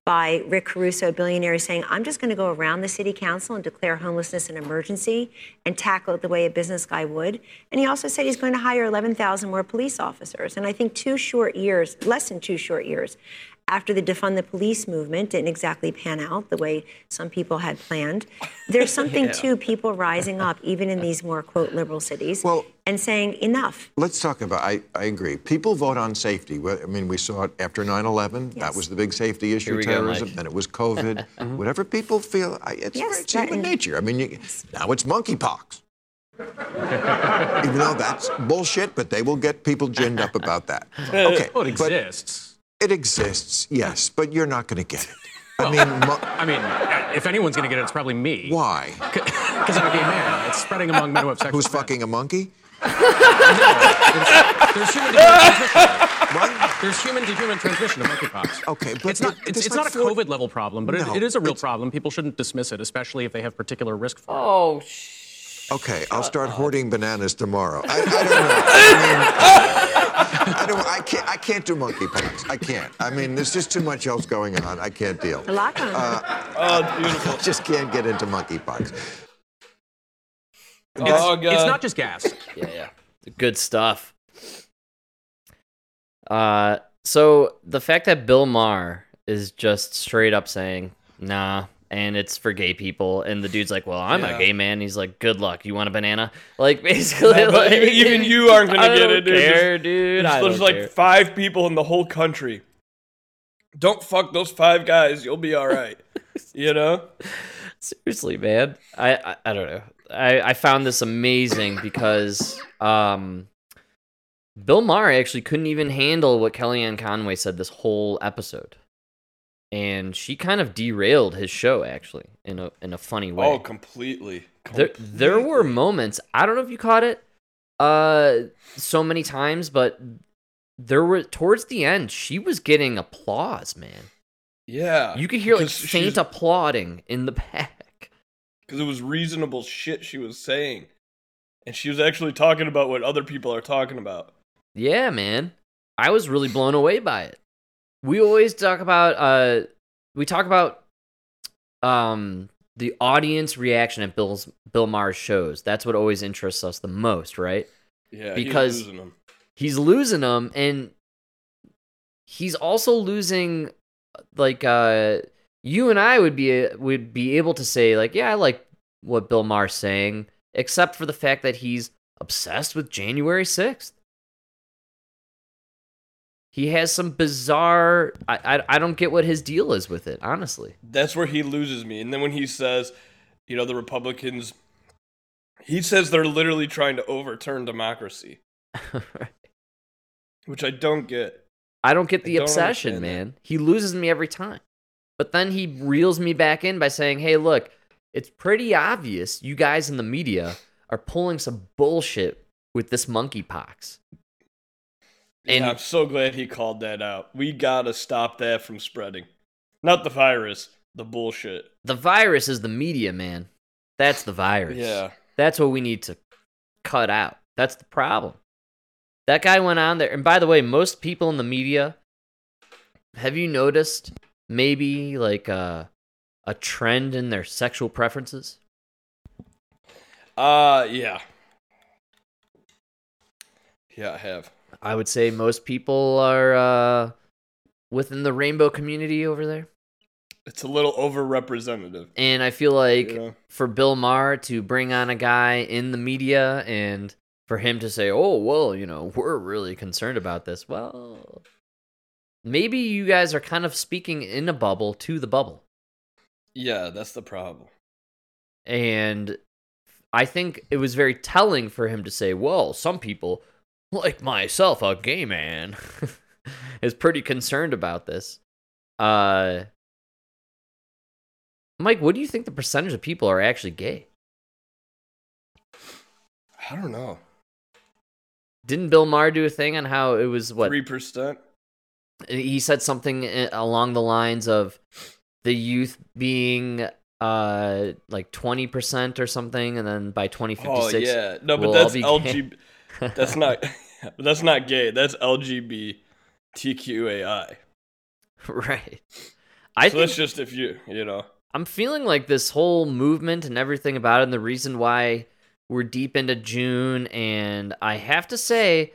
by Rick Caruso, a billionaire, saying, I'm just going to go around the city council and declare homelessness an emergency and tackle it the way a business guy would. And he also said he's going to hire 11,000 more police officers. And I think two short years, less than two short years, after the defund the police movement didn't exactly pan out the way some people had planned, there's something (laughs) to people rising up, even in these more, quote, liberal cities, Well- and saying, enough. Let's talk about. I, I agree. People vote on safety. I mean, we saw it after 9/11. That was the big safety issue, Here we go, terrorism. Then it was COVID. (laughs) Mm-hmm. Whatever people feel, it's, Yes, it's human that- nature. I mean, you, now it's monkeypox. Even though that's bullshit, but they will get people ginned up about that. (laughs) Okay, well, it but exists. It exists, yes, but you're not going to get it. I mean, mo- I mean, if anyone's going to get it, it's probably me. why? Because I'm a gay man. It's spreading among men who have sex Who's with men. fucking a monkey? There's human to human transmission. There's human to human transmission of monkeypox. Okay, but it's not, it- it's, it's like not a four- COVID level problem, but it, it is a real problem. People shouldn't dismiss it, especially if they have particular risk for it. Oh, sh- Okay, I'll uh, start uh, hoarding bananas tomorrow. I, I don't (laughs) know. I mean, I, don't, I can't. I can't do monkeypox. I can't. I mean, there's just too much else going on. I can't deal. A lot going on. Uh, oh, beautiful. I (laughs) just can't get into monkeypox. It's, Oh, it's not just gas. (laughs) yeah, yeah. Good stuff. Uh, so the fact that Bill Maher is just straight up saying, nah, and it's for gay people, and the dude's like, well, I'm Yeah. a gay man. He's like, good luck. You want a banana? (laughs) Like, basically, No, like, even- even you aren't gonna (laughs) I get it, dude. Care, dude. There's, there's like care. five people in the whole country. Don't fuck those five guys. You'll be all right. (laughs) you know? Seriously, man. I, I I don't know. I I found this amazing because um Bill Maher actually couldn't even handle what Kellyanne Conway said this whole episode. And she kind of derailed his show actually in a in a funny way. Oh, completely. there there were moments, I don't know if you caught it uh so many times, but there were towards the end she was getting applause, man. Yeah. You could hear like 'Cause she's- faint applauding in the (laughs) back. because it was reasonable shit she was saying. and she was actually talking about what other people are talking about. Yeah, man. I was really blown away by it. We always talk about uh we talk about um the audience reaction at Bill's Bill Maher's shows. That's what always interests us the most, right? Yeah, Because- he's losing them. He's losing them and he's also losing like uh you and I would be would be able to say like, yeah, I like what Bill Maher's saying, except for the fact that he's obsessed with January 6th. He has some bizarre I, I I don't get what his deal is with it, honestly. That's where he loses me. And then when he says, you know, the Republicans, he says they're literally trying to overturn democracy, (laughs) which I don't get. I don't get the don't obsession, understand that. man. He loses me every time. But then he reels me back in by saying, "Hey, look, it's pretty obvious you guys in the media are pulling some bullshit with this monkeypox." And And- I'm so glad he called that out. We gotta stop that from spreading. Not the virus, the bullshit. The virus is the media, man. That's the virus. Yeah. That's what we need to cut out. That's the problem. That guy went on there. And by the way, most people in the media, have you noticed maybe like a, a trend in their sexual preferences? Uh yeah. Yeah, I have. I would say most people are uh, within the rainbow community over there. It's a little overrepresentative. And I feel like Yeah. for Bill Maher to bring on a guy in the media and for him to say, oh, well, you know, we're really concerned about this. Well, maybe you guys are kind of speaking in a bubble to the bubble. Yeah, that's the problem. And I think it was very telling for him to say, well, some people, like myself, a gay man, (laughs) is pretty concerned about this. Uh, Mike, what do you think the percentage of people are actually gay? I don't know. Didn't Bill Maher do a thing on how it was what Three percent? he said something along the lines of the youth being uh like 20% or something and then by 2056 Oh yeah. No, but we'll that's be gay. LG that's not (laughs) that's not gay. That's LGBTQAI. (laughs) right i so think that's just if you you know. i'm feeling like this whole movement and everything about it and the reason why we're deep into june and i have to say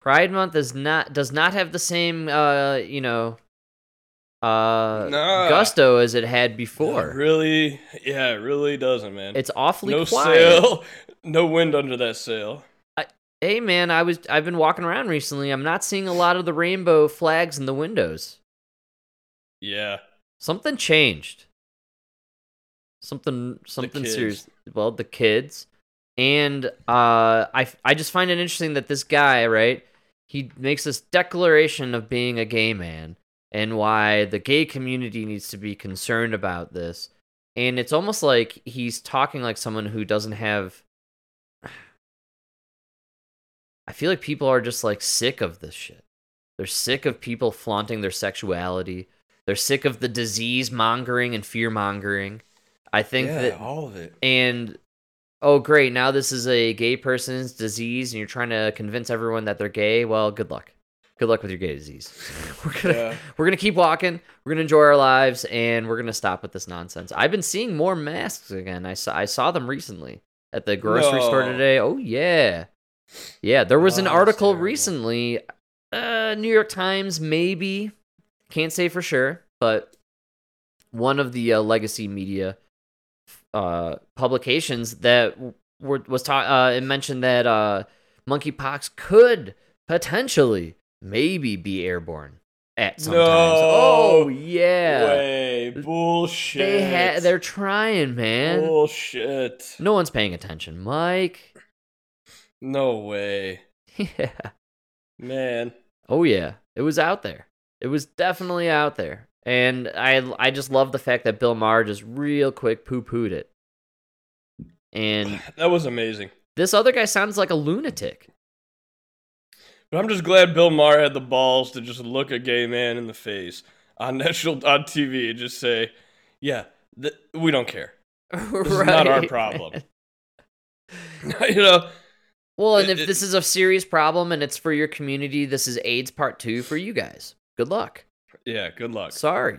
pride month is not does not have the same uh you know uh Nah. gusto as it had It before really yeah, it really doesn't, man. it's awfully no quiet sail, (laughs) no wind under that sail. Hey man, I was I've been walking around recently. I'm not seeing a lot of the rainbow flags in the windows. Yeah. Something changed. Something something serious. Well, the kids. And uh I I just find it interesting that this guy, right? He makes this declaration of being a gay man and why the gay community needs to be concerned about this. And it's almost like he's talking like someone who doesn't have I feel like people are just like sick of this shit. They're sick of people flaunting their sexuality. They're sick of the disease mongering and fear mongering. I think yeah, that all of it. and oh great, now this is a gay person's disease and you're trying to convince everyone that they're gay. Well, good luck. Good luck with your gay disease. (laughs) we're gonna Yeah. we're gonna keep walking. We're gonna enjoy our lives, and we're gonna stop with this nonsense. I've been seeing more masks again. I saw I saw them recently at the grocery store today. Oh yeah, yeah. There was Oh, an article recently, uh, New York Times maybe, can't say for sure, but one of the uh, legacy media uh, publications that were, was taught. Uh, it mentioned that uh, monkeypox could potentially maybe be airborne at some times. Oh yeah, Way bullshit. they ha- they're trying, man. bullshit. No one's paying attention, Mike. No way, (laughs) yeah. man. Oh yeah, it was out there. It was definitely out there, and I I just love the fact that Bill Maher just real quick poo pooed it. And (sighs) That was amazing. this other guy sounds like a lunatic. But I'm just glad Bill Maher had the balls to just look a gay man in the face on (laughs) national on TV and just say, "Yeah, th- we don't care. This is not our (laughs) problem." you know. Well, and It- if it- this is a serious problem and it's for your community, this is AIDS part two for you guys. Good luck. Yeah, good luck. Sorry.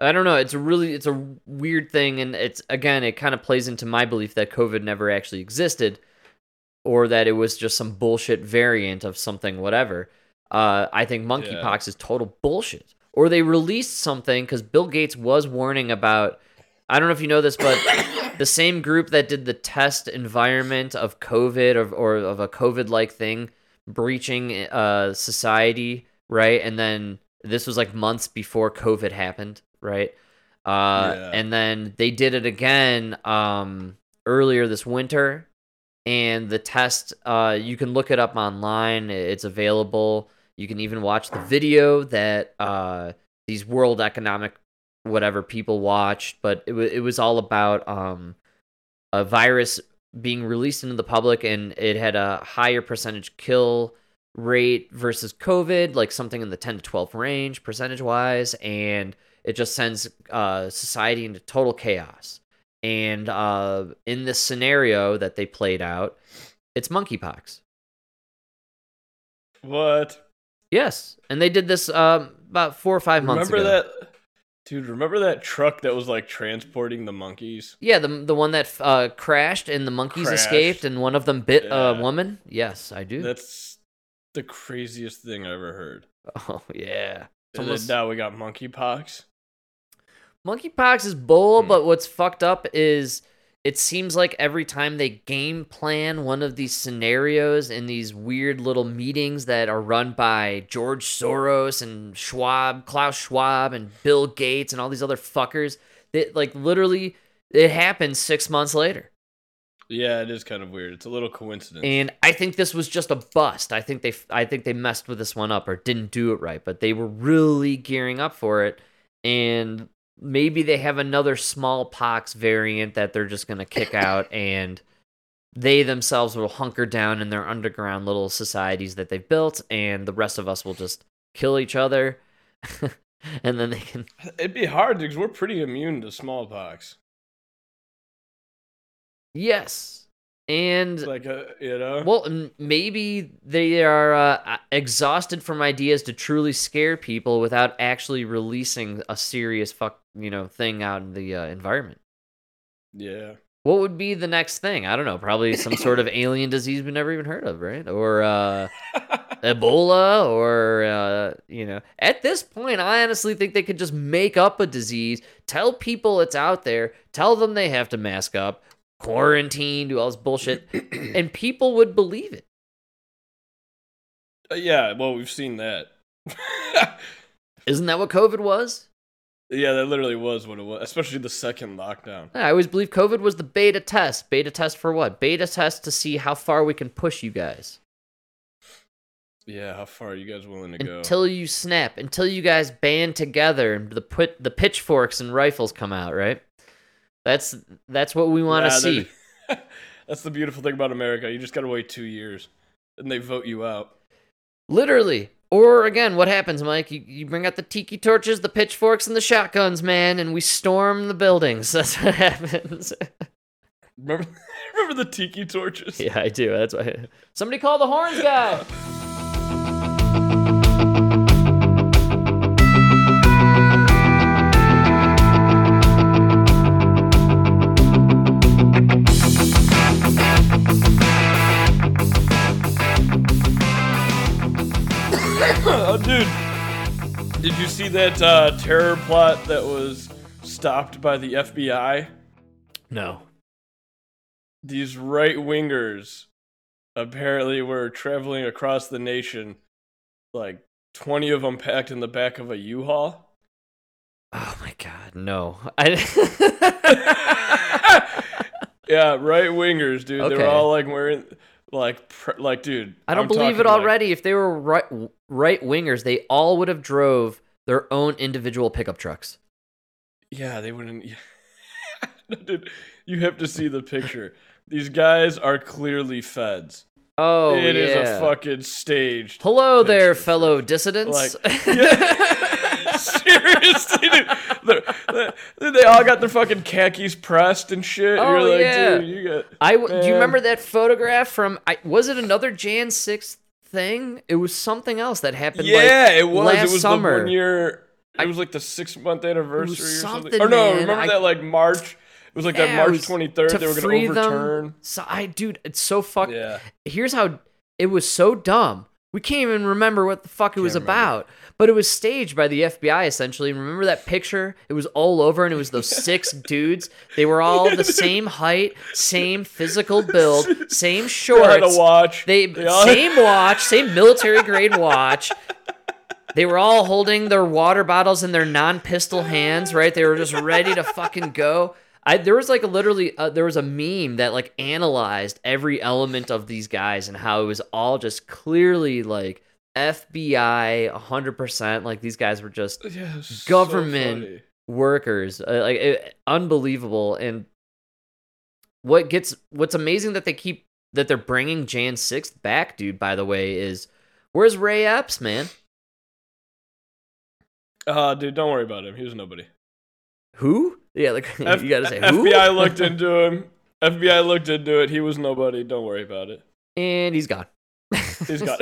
I don't know. It's a really it's a weird thing and it's again it kind of plays into my belief that COVID never actually existed or that it was just some bullshit variant of something whatever. Uh I think monkeypox is total bullshit. Or they released something cuz Bill Gates was warning about I don't know if you know this but (coughs) the same group that did the test environment of COVID or, or of a COVID like thing breaching uh society, right? And then this was like months before COVID happened, right? Uh Yeah. and then they did it again um earlier this winter and the test uh you can look it up online it's available you can even watch the video that uh these world economic whatever people watched but it, wa it was all about um a virus being released into the public and it had a higher percentage kill rate versus covid like something in the 10 to 12 range percentage wise and it just sends uh society into total chaos and uh, in this scenario that they played out, it's monkeypox. What? Yes, and they did this um, about four or five months Remember ago. that, dude? Remember that truck that was like transporting the monkeys? Yeah, the the one that uh, crashed and the monkeys Crashed. escaped and one of them bit Yeah. a woman. Yes, I do. That's the craziest thing I ever heard. oh yeah, And almost- now we got monkeypox. Monkeypox is bull, Hmm. but what's fucked up is it seems like every time they game plan one of these scenarios in these weird little meetings that are run by George Soros and Schwab, Klaus Schwab and Bill Gates and all these other fuckers, that like literally it happens six months later. Yeah, it is kind of weird. It's a little coincidence. And I think this was just a bust. I think they I think they messed with this one up or didn't do it right, but they were really gearing up for it and maybe they have another smallpox variant that they're just going to kick out (laughs) and they themselves will hunker down in their underground little societies that they've built and the rest of us will just kill each other (laughs) and then they can It'd be hard because we're pretty immune to smallpox. Yes. And Like, uh, you know. Well, maybe they are uh, exhausted from ideas to truly scare people without actually releasing a serious fuck, you know, thing out in the uh, environment. yeah. What would be the next thing? I don't know. Probably some sort of (laughs) alien disease we've never even heard of, right? Or uh, (laughs) Ebola, or uh, you know. At this point, I honestly think they could just make up a disease, tell people it's out there, tell them they have to mask up, quarantine, do all this bullshit, (clears throat) and people would believe it. Uh, yeah. Well, we've seen that. (laughs) Isn't that what COVID was? yeah, that literally was what it was. Especially the second lockdown. I always believe COVID was the beta test. Beta test for what? Beta test to see how far we can push you guys. Yeah. How far are you guys willing to go? Until you snap, until you guys band together and the put the pitchforks and rifles come out, right? That's that's what we want to Nah, see. (laughs) That's the beautiful thing about America. You just gotta wait two years, and they vote you out. Literally. Or again, what happens, Mike? You, you bring out the tiki torches, the pitchforks, and the shotguns, man, and we storm the buildings. (laughs) That's what happens. Remember, (laughs) remember the tiki torches? yeah, I do. That's why. Somebody call the horns guy. Dude, did you see that uh, terror plot that was stopped by the FBI? No. These right wingers apparently were traveling across the nation, like 20 of them packed in the back of a U Haul. Oh my god, no. I (laughs) Yeah, right wingers, dude. They Okay. were all like wearing, like, pr- like, dude. I don't I'm believe it talking, like- already. if they were right right wingers, they all would have drove their own individual pickup trucks. Yeah, they wouldn't. (laughs) No, dude, you have to see the picture. These guys are clearly feds. Oh, It is yeah. a fucking staged. Hello there, fellow dissidents. Like, (laughs) yeah. (laughs) Seriously, dude. They they all got their fucking khakis pressed and shit. Oh, You're like, yeah. dude, you got. I do you remember that photograph from? I, was it another Jan 6th thing? It was something else that happened. Yeah, like, it was. last it was summer. the one year. It was like the six month anniversary or something. something, Or no, man. remember I- that like March? It was like that Yeah, it March twenty third. They were gonna free them. overturn. So I, dude, it's so fuck. Yeah. Here's how it was so dumb. We can't even remember what the fuck it was remember. about. But it was staged by the FBI essentially. And remember that picture? It was all over, and it was those six (laughs) dudes. They were all the same height, same physical build, same (laughs) They had shorts. a watch. They, They all- (laughs) same watch, same military grade watch. They were all holding their water bottles in their non-pistol hands, right? They were just ready to fucking go. I there was like a literally uh, there was a meme that like analyzed every element of these guys and how it was all just clearly like FBI 100% like these guys were just Yeah, it's so government workers. Uh, like it, unbelievable. And what gets what's amazing that they keep that they're bringing Jan 6th back dude by the way is where's Ray Epps man? Uh, dude, don't worry about him. He was nobody. who yeah like (laughs) F- you gotta say who FBI looked (laughs) into him. FBI looked into it. He was nobody. Don't worry about it. and he's gone He's (laughs) gone.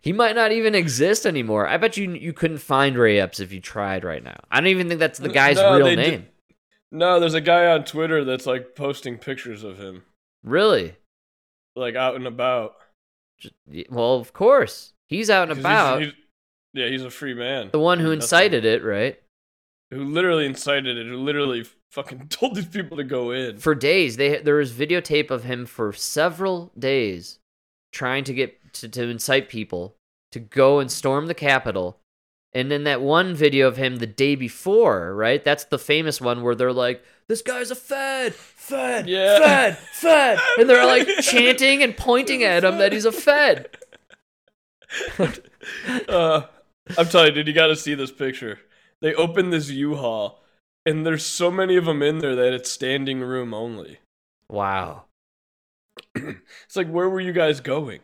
he might not even exist anymore I bet you you couldn't find Ray Epps if you tried right now I don't even think that's the guy's No, real did- name no, there's a guy on Twitter that's like posting pictures of him, really like out and about. Well of course he's out and 'Cause he's- about he's- yeah, he's a free man. the one who That's incited it right Who literally incited it? Who literally fucking (laughs) told these people to go in? for days they there was videotape of him for several days trying to get to, to incite people to go and storm the capitol and then that one video of him the day before right that's the famous one where they're like this guy's a fed fed Yeah. fed fed (laughs) and they're like chanting and pointing at him that he's a fed (laughs) uh, I'm telling you, dude, you got to see this picture. They opened this U-Haul, and there's so many of them in there that it's standing room only. wow (clears throat) It's like, where were you guys going?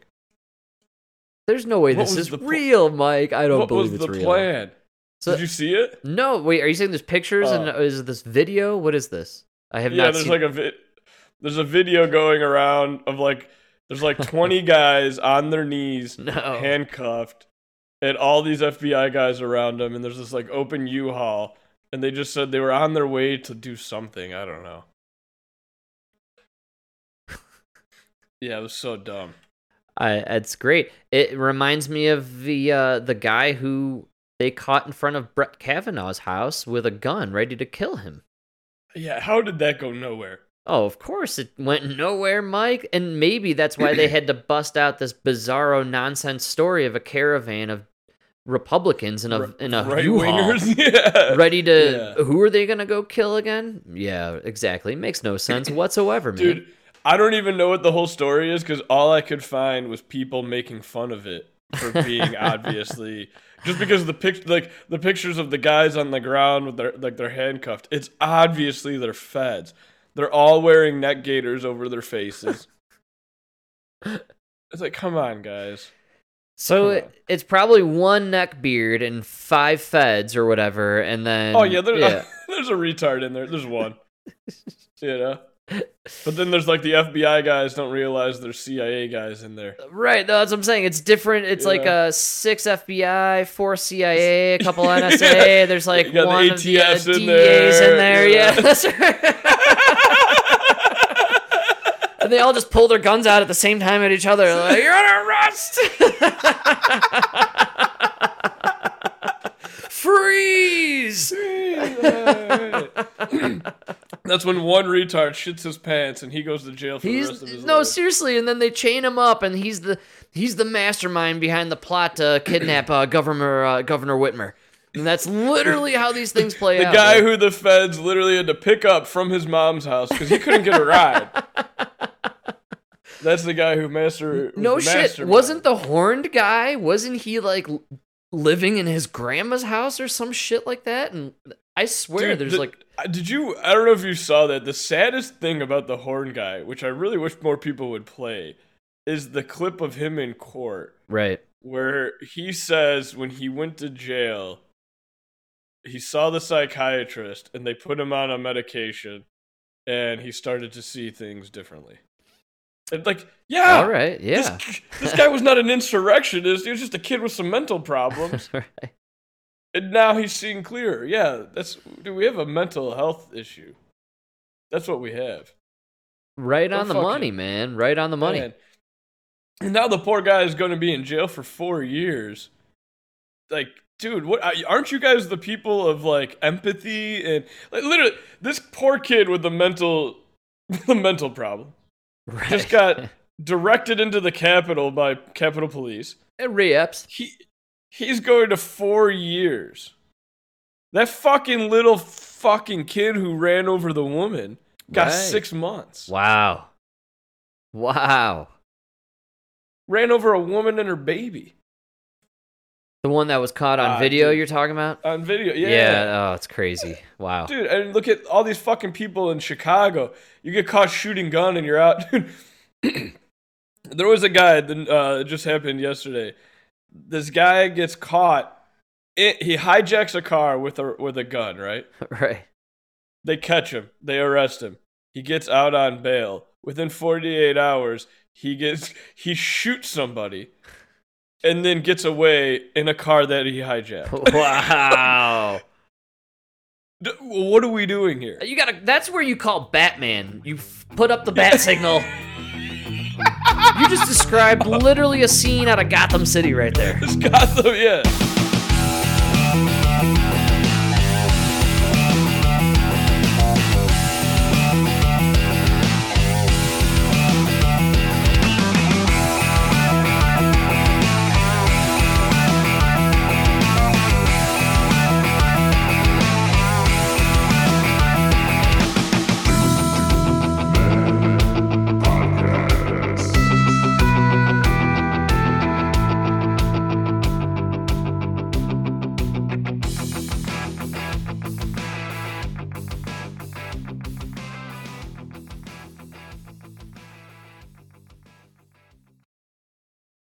there's no way What this is pl- real mike i don't what believe was it's the real plan? So- Did you see it? no wait are you saying there's pictures and Oh. is this video what is this i have yeah, not there's seen like a vi- there's a video going around of like there's like (laughs) 20 guys on their knees, No. handcuffed, and all these FBI guys around them, and there's this like open U-Haul, and they just said they were on their way to do something. I don't know. (laughs) Yeah, it was so dumb. I, it's great. It reminds me of the uh, the guy who they caught in front of Brett Kavanaugh's house with a gun, ready to kill him. Yeah, how did that go nowhere? Oh, of course it went nowhere, Mike. And maybe that's why they had to bust out this bizarro nonsense story of a caravan of Republicans in a in a right wingers, (laughs) yeah, ready to. Yeah. Who are they gonna go kill again? Yeah, exactly. Makes no sense (clears throat) whatsoever, man. dude. I don't even know what the whole story is because all I could find was people making fun of it for (laughs) being obviously just because the pic like the pictures of the guys on the ground with their like they're handcuffed. It's obviously they're feds. They're all wearing neck gaiters over their faces. (laughs) it's like, come on, guys. So it, it's probably one neck beard and five feds or whatever, and then Oh yeah, there, yeah. (laughs) there's a retard in there. There's one. (laughs) you know. But then there's like the FBI guys don't realize there's CIA guys in there. right. No, that's what I'm saying. It's different. It's like Yeah. uh, six FBI, four CIA, a couple (laughs) NSA. There's like got the one of the uh, in DAs in there, there. you Yeah, right. And they all just pull their guns out at the same time at each other. Like you're under arrest. (laughs) Freeze! That's when one retard shits his pants and he goes to jail for the rest of He's his no life. seriously, and then they chain him up, and he's the he's the mastermind behind the plot to (clears throat) kidnap uh, Governor uh, Governor Whitmer, and that's literally how these things play out. The out. guy who the feds literally had to pick up from his mom's house because he couldn't get a ride. (laughs) That's the guy who master. no shit mastermind. wasn't the horned guy? Wasn't he like living in his grandma's house or some shit like that? And I swear, Dude, there's the- like uh, Did you? I don't know if you saw that. The saddest thing about the horn guy, which I really wish more people would play, is the clip of him in court Right. where he says when he went to jail, he saw the psychiatrist and they put him on a medication and he started to see things differently. And like, yeah. All right. This, Yeah. this guy was not an insurrectionist. He was just a kid with some mental problems. (laughs) right. And now he's seeing clearer. Yeah, that's do we have a mental health issue? That's what we have. Right Go on the money, man. Right on the money. Man. And now the poor guy is going to be in jail for four years. Like, dude, what? Aren't you guys the people of like empathy and like literally this poor kid with the mental, (laughs) the mental problem Right. just got directed into the Capitol by Capitol Police. It re-ups. He he's going to four years. That fucking little fucking kid who ran over the woman got Right. six months. Wow. Wow. Ran over a woman and her baby The one that was caught on Ah, video dude. you're talking about? on video. Yeah. Yeah, oh, it's crazy. Wow. Dude, and look at all these fucking people in Chicago. You get caught shooting gun and you're out. (laughs) Dude, (clears throat) there was a guy that uh, it just happened yesterday. This guy gets caught. It, he hijacks a car with a with a gun, right? (laughs) right. They catch him. They arrest him. He gets out on bail. Within 48 hours, he gets (laughs) he shoots somebody and then gets away in a car that he hijacked. (laughs) Wow. D- what are we doing here? you gotta. That's where you call Batman. You f- put up the bat signal. (laughs) you just described literally a scene out of Gotham City right there. It's Gotham, yeah.